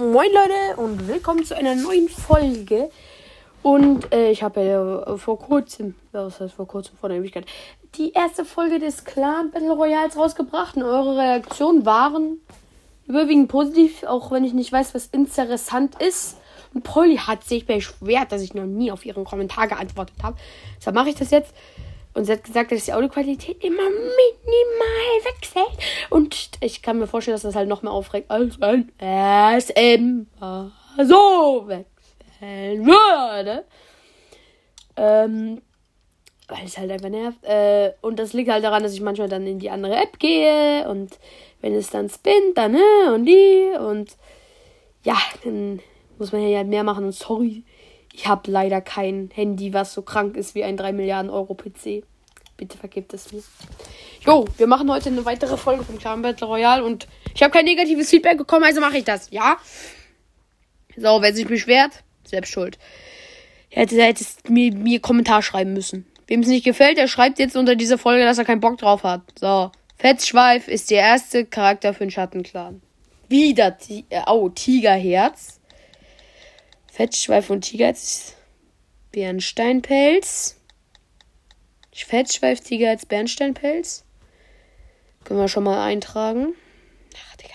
Moin Leute und willkommen zu einer neuen Folge. Und äh, ich habe ja vor kurzem, was heißt vor kurzem, vor der Ewigkeit, die erste Folge des Clan Battle Royals rausgebracht. Und eure Reaktionen waren überwiegend positiv, auch wenn ich nicht weiß, was interessant ist. Und Polly hat sich beschwert, dass ich noch nie auf ihren Kommentar geantwortet habe. Deshalb mache ich das jetzt. Und sie hat gesagt, dass die Audioqualität immer minimal wechselt. Und ich kann mir vorstellen, dass das halt noch mehr aufregt, als wenn es immer so wechseln würde. Ähm, weil es halt einfach nervt. Äh, und das liegt halt daran, dass ich manchmal dann in die andere App gehe. Und wenn es dann spinnt, dann ne, und die. Und ja, dann muss man ja halt mehr machen. Und sorry, ich habe leider kein Handy, was so krank ist wie ein 3 Milliarden Euro PC. Bitte vergebt es mir. Jo, wir machen heute eine weitere Folge vom Clan Battle Royale und ich habe kein negatives Feedback bekommen, also mache ich das. Ja? So, wer sich beschwert, selbst schuld. Hätte, hättest mir, mir Kommentar schreiben müssen. Wem es nicht gefällt, der schreibt jetzt unter dieser Folge, dass er keinen Bock drauf hat. So. Fetzschweif ist der erste Charakter für den Schattenclan. Wieder, äh, oh, Tigerherz. Fettschweif und Tigerherz. Bernsteinpelz. Fettschweif, Tigerherz, Bernsteinpelz. Können wir schon mal eintragen. Ach, Digga.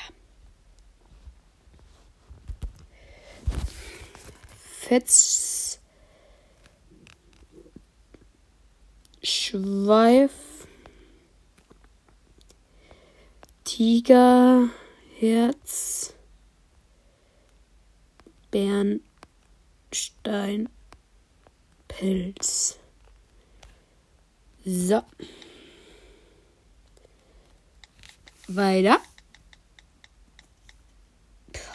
Fetz. Schweif. Tiger. Herz. Bern. Steinpilz. So. Weiter.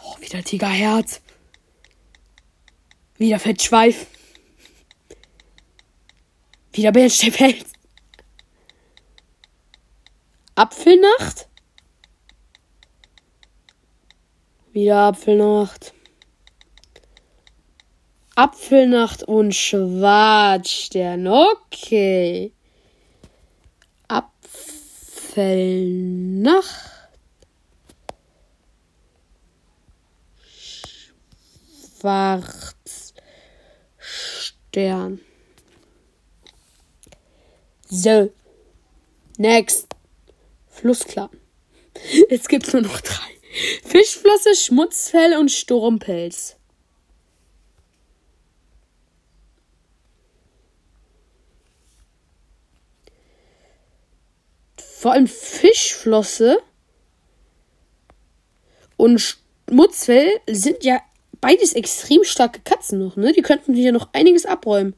Oh, wieder Tigerherz. Wieder Fettschweif. Wieder Bernsteinpelz. Apfelnacht. Wieder Apfelnacht. Apfelnacht und Schwarzstern. Okay. Apfelnacht. Schwarzstern. So. Next. Flussklar. Jetzt gibt's nur noch drei. Fischflosse, Schmutzfell und Sturmpelz. Vor allem Fischflosse und Schmutzfell sind ja beides extrem starke Katzen noch, ne? Die könnten hier noch einiges abräumen.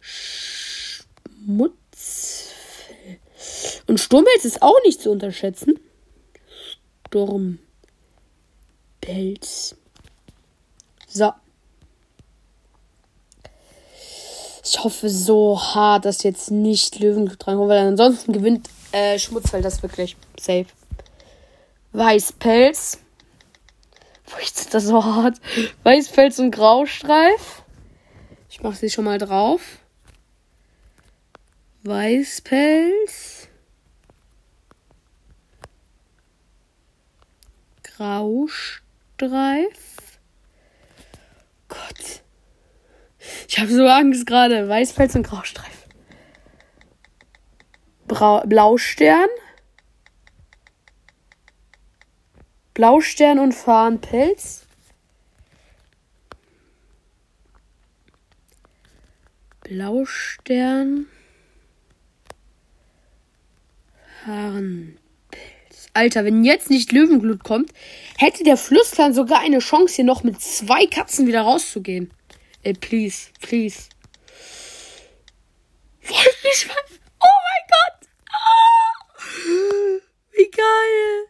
Schmutzfell. Und Sturmpelz ist auch nicht zu unterschätzen. Sturmpelz. So. Ich hoffe so hart, dass jetzt nicht Löwenblut drankommt, weil ansonsten gewinnt äh, Schmutzfeld das wirklich safe. Weißpelz. Furcht das so hart. Weißpelz und Graustreif. Ich mache sie schon mal drauf. Weißpelz. Graustreif. Gott. Ich habe so Angst gerade. Weißpelz und Graustreif. Bra Blaustern. Blaustern und Farnpelz. Blaustern. Farnpelz. Alter, wenn jetzt nicht Löwenglut kommt, hätte der Flussklan sogar eine Chance, hier noch mit zwei Katzen wieder rauszugehen. Ey, please, please. Ich weiß. Wie geil.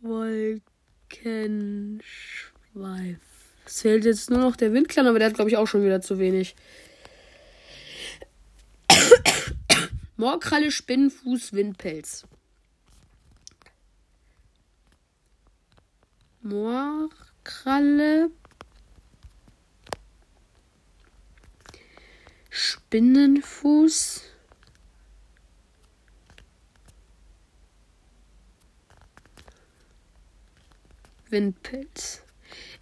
Wolkenschweif. Es fehlt jetzt nur noch der Windklan, aber der hat, glaube ich, auch schon wieder zu wenig. Moorkralle, Spinnenfuß, Windpelz. Moorkralle. Spinnenfuß. Windpilz.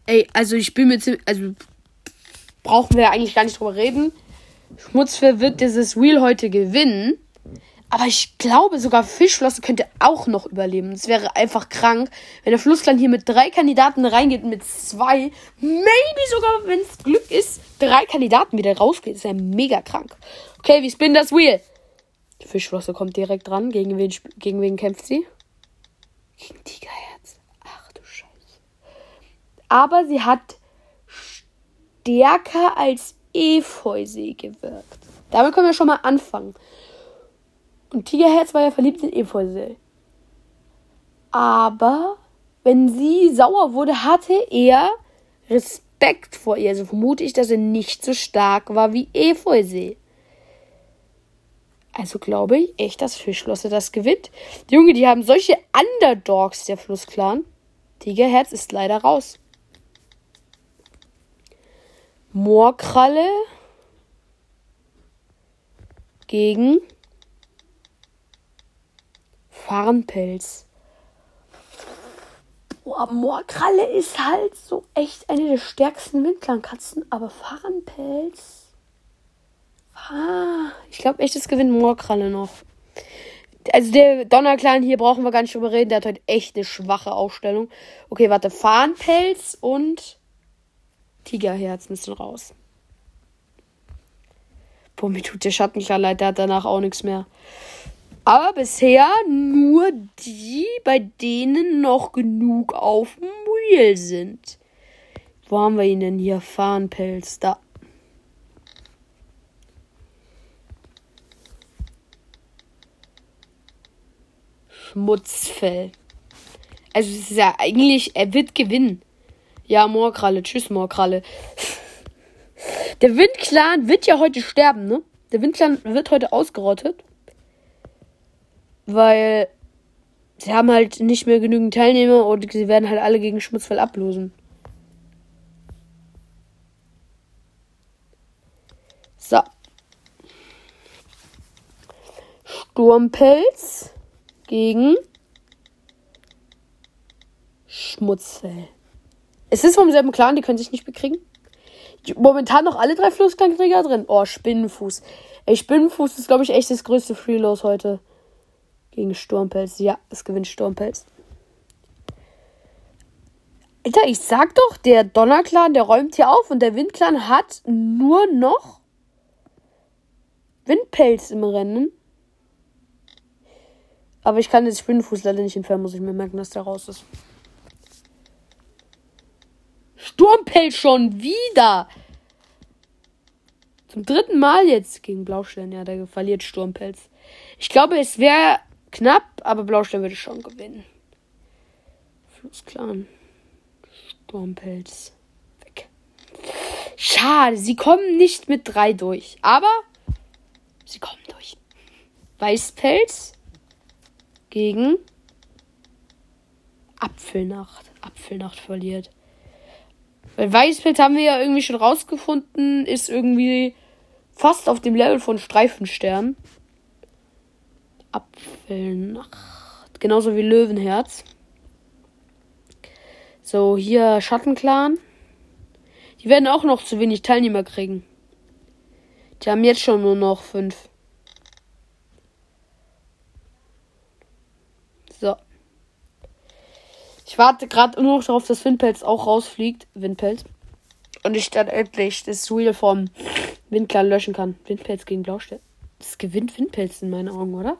Ey, also ich bin mir ziemlich. Also brauchen wir eigentlich gar nicht drüber reden. Schmutzfell wird dieses Wheel heute gewinnen. Aber ich glaube, sogar Fischflosse könnte auch noch überleben. Es wäre einfach krank, wenn der Flussklan hier mit drei Kandidaten reingeht, mit zwei, maybe sogar, wenn es Glück ist, drei Kandidaten wieder rausgeht. Das wäre mega krank. Okay, wie spin das Wheel? Die Fischflosse kommt direkt ran. Gegen wen, gegen wen kämpft sie? Gegen Tigerherz. Aber sie hat stärker als Efeusee gewirkt. Damit können wir schon mal anfangen. Und Tigerherz war ja verliebt in Efeusee. Aber wenn sie sauer wurde, hatte er Respekt vor ihr. Also vermute ich, dass er nicht so stark war wie Efeusee. Also glaube ich echt, dass Fischflosse das gewinnt. Junge, die haben solche Underdogs, der Flussclan. Tigerherz ist leider raus. Moorkralle gegen Farnpelz. Boah, Moorkralle ist halt so echt eine der stärksten Windklankatzen, aber Farnpelz. Ah, ich glaube echt, es gewinnt Moorkralle noch. Also der Donnerclan hier brauchen wir gar nicht drüber reden, der hat heute echt eine schwache Aufstellung. Okay, warte, Farnpelz und Tigerherz müssen raus. Boah, mir tut der Schattenklar leid, der hat danach auch nichts mehr. Aber bisher nur die, bei denen noch genug auf dem Wheel sind. Wo haben wir ihn denn hier? Fahnenpelz, da. Schmutzfell. Also es ist ja eigentlich, er wird gewinnen. Ja, Moorkralle, tschüss Moorkralle. Der Windclan wird ja heute sterben, ne? Der Windclan wird heute ausgerottet weil sie haben halt nicht mehr genügend Teilnehmer und sie werden halt alle gegen Schmutzfell ablosen. So. Sturmpelz gegen Schmutzfell. Es ist vom selben Clan, die können sich nicht bekriegen. Momentan noch alle drei Flussklangkrieger drin. Oh, Spinnenfuß. Ey, Spinnenfuß ist, glaube ich, echt das größte Freelos heute. Gegen Sturmpelz. Ja, es gewinnt Sturmpelz. Alter, ich sag doch, der Donnerclan, der räumt hier auf und der Windclan hat nur noch Windpelz im Rennen. Aber ich kann jetzt Spinnenfuß leider nicht entfernen, muss ich mir merken, dass der raus ist. Sturmpelz schon wieder! Zum dritten Mal jetzt gegen Blaustern. Ja, der verliert Sturmpelz. Ich glaube, es wäre Knapp, aber Blaustern würde schon gewinnen. Flussklan. Sturmpelz. Weg. Schade, sie kommen nicht mit drei durch. Aber sie kommen durch. Weißpelz gegen Apfelnacht. Apfelnacht verliert. Weil Weißpelz haben wir ja irgendwie schon rausgefunden, ist irgendwie fast auf dem Level von Streifenstern. Apfelnacht. Genauso wie Löwenherz. So, hier Schattenclan. Die werden auch noch zu wenig Teilnehmer kriegen. Die haben jetzt schon nur noch fünf. So. Ich warte gerade nur noch darauf, dass Windpelz auch rausfliegt. Windpelz. Und ich dann endlich das Wheel vom Windclan löschen kann. Windpelz gegen Blaustern. Das gewinnt Windpelz in meinen Augen, oder?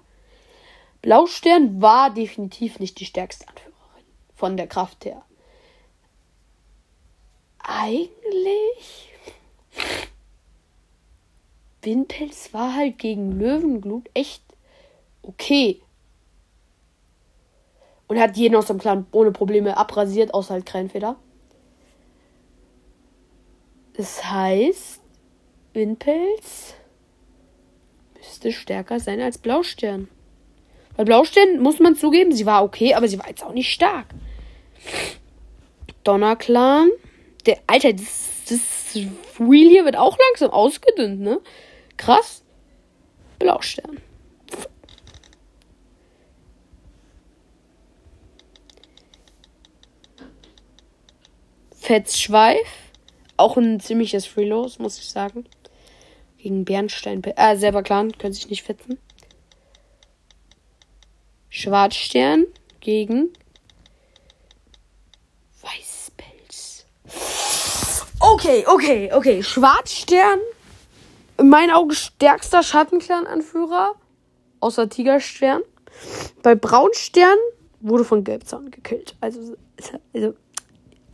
Blaustern war definitiv nicht die stärkste Anführerin von der Kraft her. Eigentlich. Windpelz war halt gegen Löwenglut echt okay. Und hat jeden aus dem Clan ohne Probleme abrasiert, außer halt Kränfeder. Das heißt, Windpelz müsste stärker sein als Blaustern. Bei Blaustern muss man zugeben, sie war okay, aber sie war jetzt auch nicht stark. Donnerclan. Der, Alter, das, das Wheel hier wird auch langsam ausgedünnt, ne? Krass. Blaustern. Fetzschweif. Auch ein ziemliches Freelos, muss ich sagen. Gegen Bernstein. Äh, selber klar, können sich nicht fetzen. Schwarzstern gegen Weißpelz. Okay, okay, okay. Schwarzstern, in meinen Augen stärkster Schattenclan-Anführer. Außer Tigerstern. Bei Braunstern wurde von Gelbzahn gekillt. Also, also.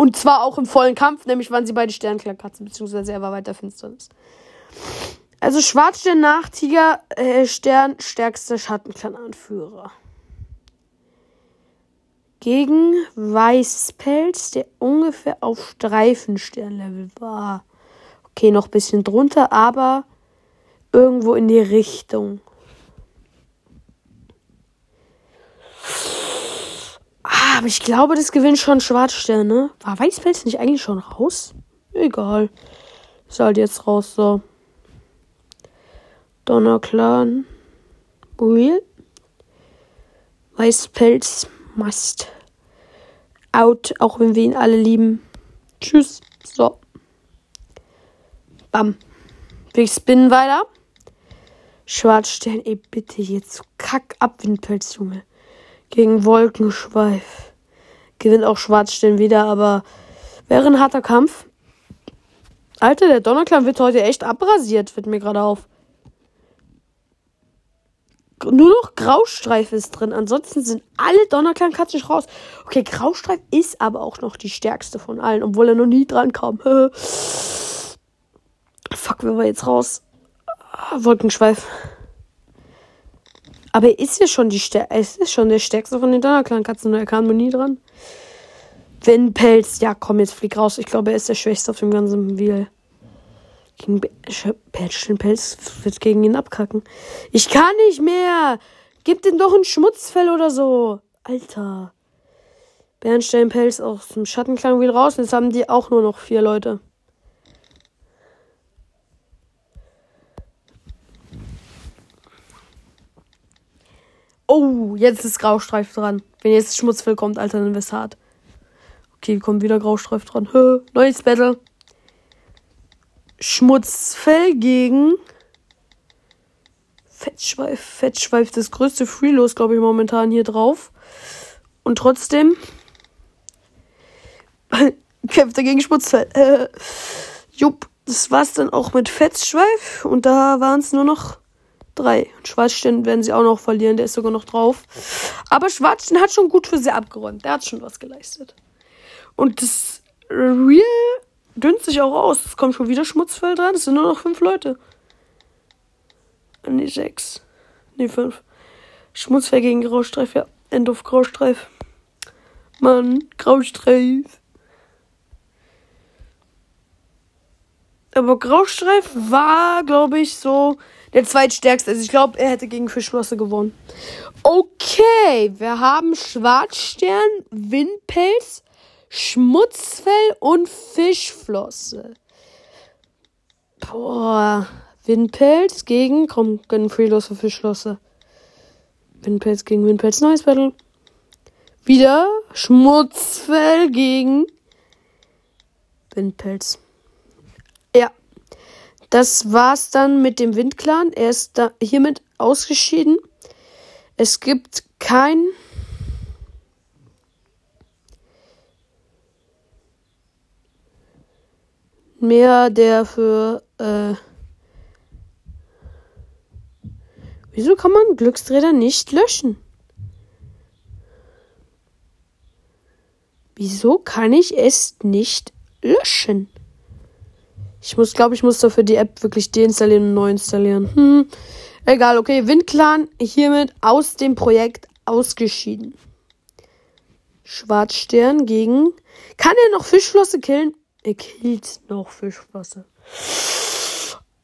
Und zwar auch im vollen Kampf, nämlich waren sie beide Sternklarkatzen, beziehungsweise er war weiter Finsternis. Also Schwarzstern nach Tiger, äh, Stern, stärkster Schattenclan-Anführer gegen Weißpelz, der ungefähr auf Streifensternlevel war. Okay, noch ein bisschen drunter, aber irgendwo in die Richtung. Aber ich glaube, das gewinnt schon Schwarzstern, ne? War Weißpelz nicht eigentlich schon raus? Egal. Ist halt jetzt raus, so. Donnerclan. Real. Weißpelz must out, auch wenn wir ihn alle lieben. Tschüss. So. Bam. Wir spinnen weiter. Schwarzstern, ey, bitte jetzt kack ab, Windpelz, Junge. Gegen Wolkenschweif. Gewinnt auch Schwarzstern wieder, aber wäre ein harter Kampf. Alter, der Donnerklang wird heute echt abrasiert, wird mir gerade auf nur noch Graustreif ist drin. Ansonsten sind alle Donnerklang-Katzen raus. Okay, Graustreif ist aber auch noch die stärkste von allen, obwohl er noch nie dran kam. Fuck, wer war jetzt raus? Ah, Wolkenschweif. Aber er ist ja schon die Stär ist schon der stärkste von den Donnerklang-Katzen, er kam noch nie dran. Wenn Pelz, ja komm, jetzt flieg raus. Ich glaube, er ist der schwächste auf dem ganzen Wheel. Gegen Pelz wird gegen ihn abkacken. Ich kann nicht mehr. Gib dem doch ein Schmutzfell oder so. Alter. Bernsteinpelz aus dem Schattenklang wieder raus. Jetzt haben die auch nur noch vier Leute. Oh, jetzt ist Graustreif dran. Wenn jetzt Schmutzfell kommt, Alter, dann wär's hart. Okay, kommt wieder Graustreif dran. Hö, neues Battle. Schmutzfell gegen Fettschweif. Fettschweif, das größte Freelos, glaube ich, momentan hier drauf. Und trotzdem kämpft er gegen Schmutzfell. Äh, jupp, das war's dann auch mit Fettschweif. Und da waren es nur noch drei. Und Schwarzstein werden sie auch noch verlieren, der ist sogar noch drauf. Aber Schwarzstein hat schon gut für sie abgeräumt. Der hat schon was geleistet. Und das Real dünnt sich auch aus. Es kommt schon wieder Schmutzfell dran. Es sind nur noch fünf Leute. Nee, sechs. Nee, fünf. Schmutzfell gegen Graustreif, ja. End of Graustreif. Mann, Graustreif. Aber Graustreif war, glaube ich, so der zweitstärkste. Also ich glaube, er hätte gegen Fischflosse gewonnen. Okay, wir haben Schwarzstern, Windpelz, Schmutzfell und Fischflosse. Boah. Windpelz gegen. Komm, gönn Freelos für Fischflosse. Windpelz gegen Windpelz. Neues Battle. Wieder Schmutzfell gegen Windpelz. Ja. Das war's dann mit dem Windclan. Er ist da hiermit ausgeschieden. Es gibt kein mehr, der für. Äh Wieso kann man Glücksträder nicht löschen? Wieso kann ich es nicht löschen? Ich muss, glaube ich, muss dafür die App wirklich deinstallieren und neu installieren. Hm. Egal, okay. Windclan hiermit aus dem Projekt ausgeschieden. Schwarzstern gegen. Kann er noch Fischflosse killen? Er killt noch Fischflosse.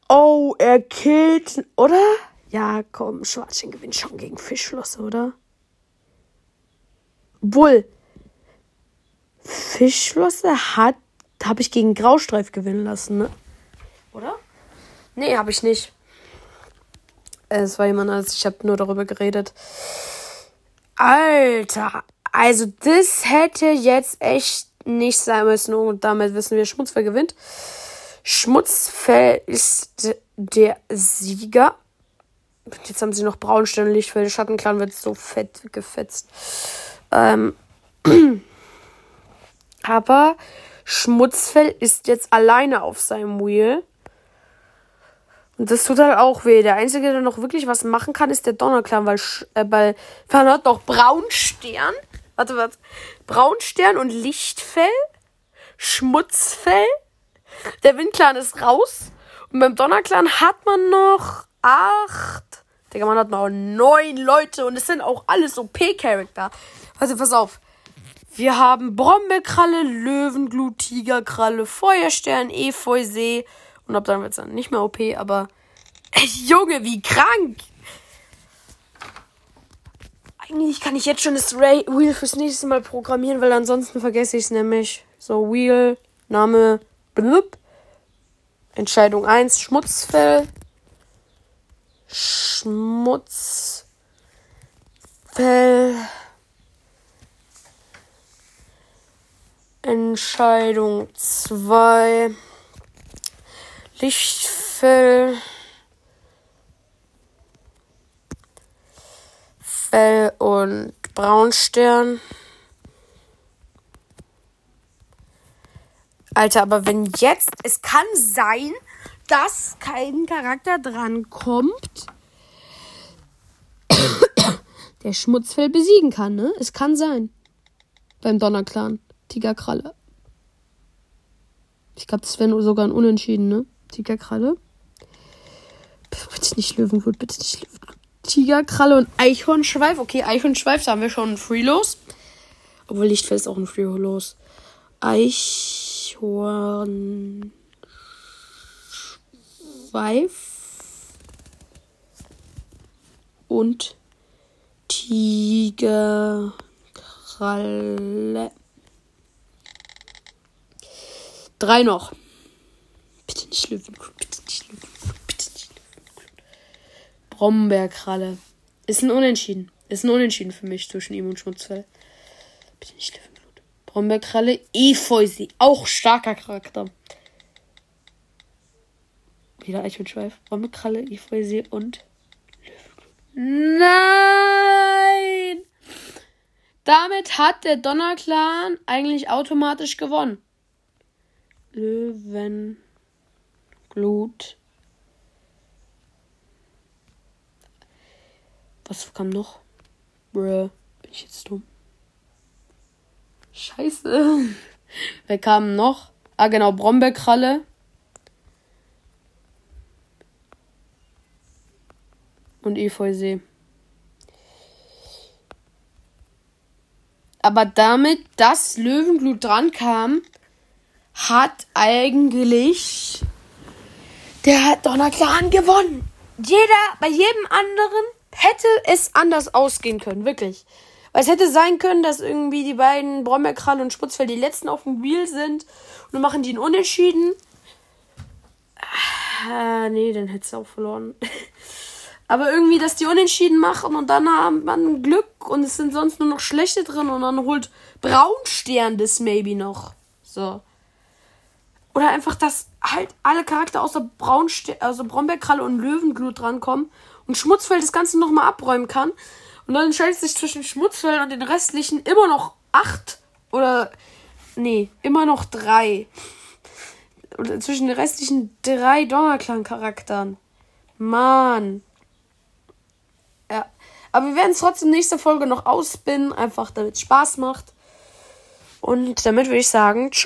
Oh, er killt, oder? Ja, komm, Schwarzchen gewinnt schon gegen Fischflosse, oder? Obwohl, Fischflosse hat, habe ich gegen Graustreif gewinnen lassen, ne? Oder? Nee, habe ich nicht. Es war jemand anders, ich habe nur darüber geredet. Alter, also das hätte jetzt echt nicht sein müssen. Und damit wissen wir, Schmutzfell gewinnt. Schmutzfell ist der Sieger. Jetzt haben sie noch Braunstern, Lichtfeld, Schattenclan wird so fett gefetzt. Ähm. Aber Schmutzfell ist jetzt alleine auf seinem Wheel. Und das tut halt auch weh. Der Einzige, der noch wirklich was machen kann, ist der Donnerclan, weil, äh, weil hat noch Braunstern. Warte, warte. Braunstern und Lichtfell. Schmutzfell. Der Windclan ist raus. Und beim Donnerclan hat man noch acht. Digga, man hat noch neun Leute und es sind auch alles OP-Charakter. Also pass auf. Wir haben Brombeerkralle, Löwenglut, Tigerkralle, Feuerstern, Efeusee. Und ab dann wird es dann nicht mehr OP, aber. Ey, Junge, wie krank! Eigentlich kann ich jetzt schon das Ray Wheel fürs nächste Mal programmieren, weil ansonsten vergesse ich es nämlich. So, Wheel, Name, blub. Entscheidung 1, Schmutzfell. Schmutzfell. Entscheidung 2. Lichtfell. Fell und Braunstern. Alter, aber wenn jetzt, es kann sein, dass kein Charakter drankommt, der Schmutzfell besiegen kann, ne? Es kann sein. Beim Donnerclan. Tigerkralle. Ich glaube, das wäre sogar ein Unentschieden, ne? Tigerkralle. Bitte nicht Löwenblut, bitte nicht Löwenblut. Tigerkralle und Eichhornschweif. Okay, Eichhornschweif, da haben wir schon ein Free-Los. Obwohl Lichtfell ist auch ein Free-Los. Eichhornschweif. Und Tigerkralle. Drei noch. Bitte nicht Löwenklut, bitte nicht Löwenklut, bitte nicht Löwenklut. Brombeerkralle. Ist ein Unentschieden. Ist ein Unentschieden für mich zwischen ihm und Schmutzfell. Bitte nicht Löwenklut. Brombeerkralle, Efeusee. Auch starker Charakter. Wieder Eichhörnschweif. Brombeerkralle, Efeusee und Löwenklut. Nein! Damit hat der Donnerclan eigentlich automatisch gewonnen. Löwenglut. Was kam noch? Bruh, bin ich jetzt dumm? Scheiße. Wer kam noch? Ah, genau, Brombeerkralle. Und Efeusee. Aber damit das Löwenblut dran kam, hat eigentlich der Donnerclan gewonnen. Jeder, bei jedem anderen hätte es anders ausgehen können, wirklich. Weil es hätte sein können, dass irgendwie die beiden Brombeerkran und Sputzfeld die letzten auf dem Wheel sind und machen die einen Unentschieden. Ah, nee, dann hätte es auch verloren. Aber irgendwie, dass die Unentschieden machen und dann haben man Glück und es sind sonst nur noch schlechte drin und dann holt Braunstern das maybe noch. So. Oder einfach, dass halt alle Charakter außer, Braunste also Brombeerkralle und Löwenglut drankommen und Schmutzfeld das Ganze nochmal abräumen kann. Und dann entscheidet sich zwischen Schmutzfeld und den restlichen immer noch acht oder nee, immer noch drei. Oder zwischen den restlichen drei Donnerclan-Charakteren. Mann. Ja. Aber wir werden es trotzdem nächste Folge noch ausspinnen, einfach damit es Spaß macht. Und damit würde ich sagen, ciao.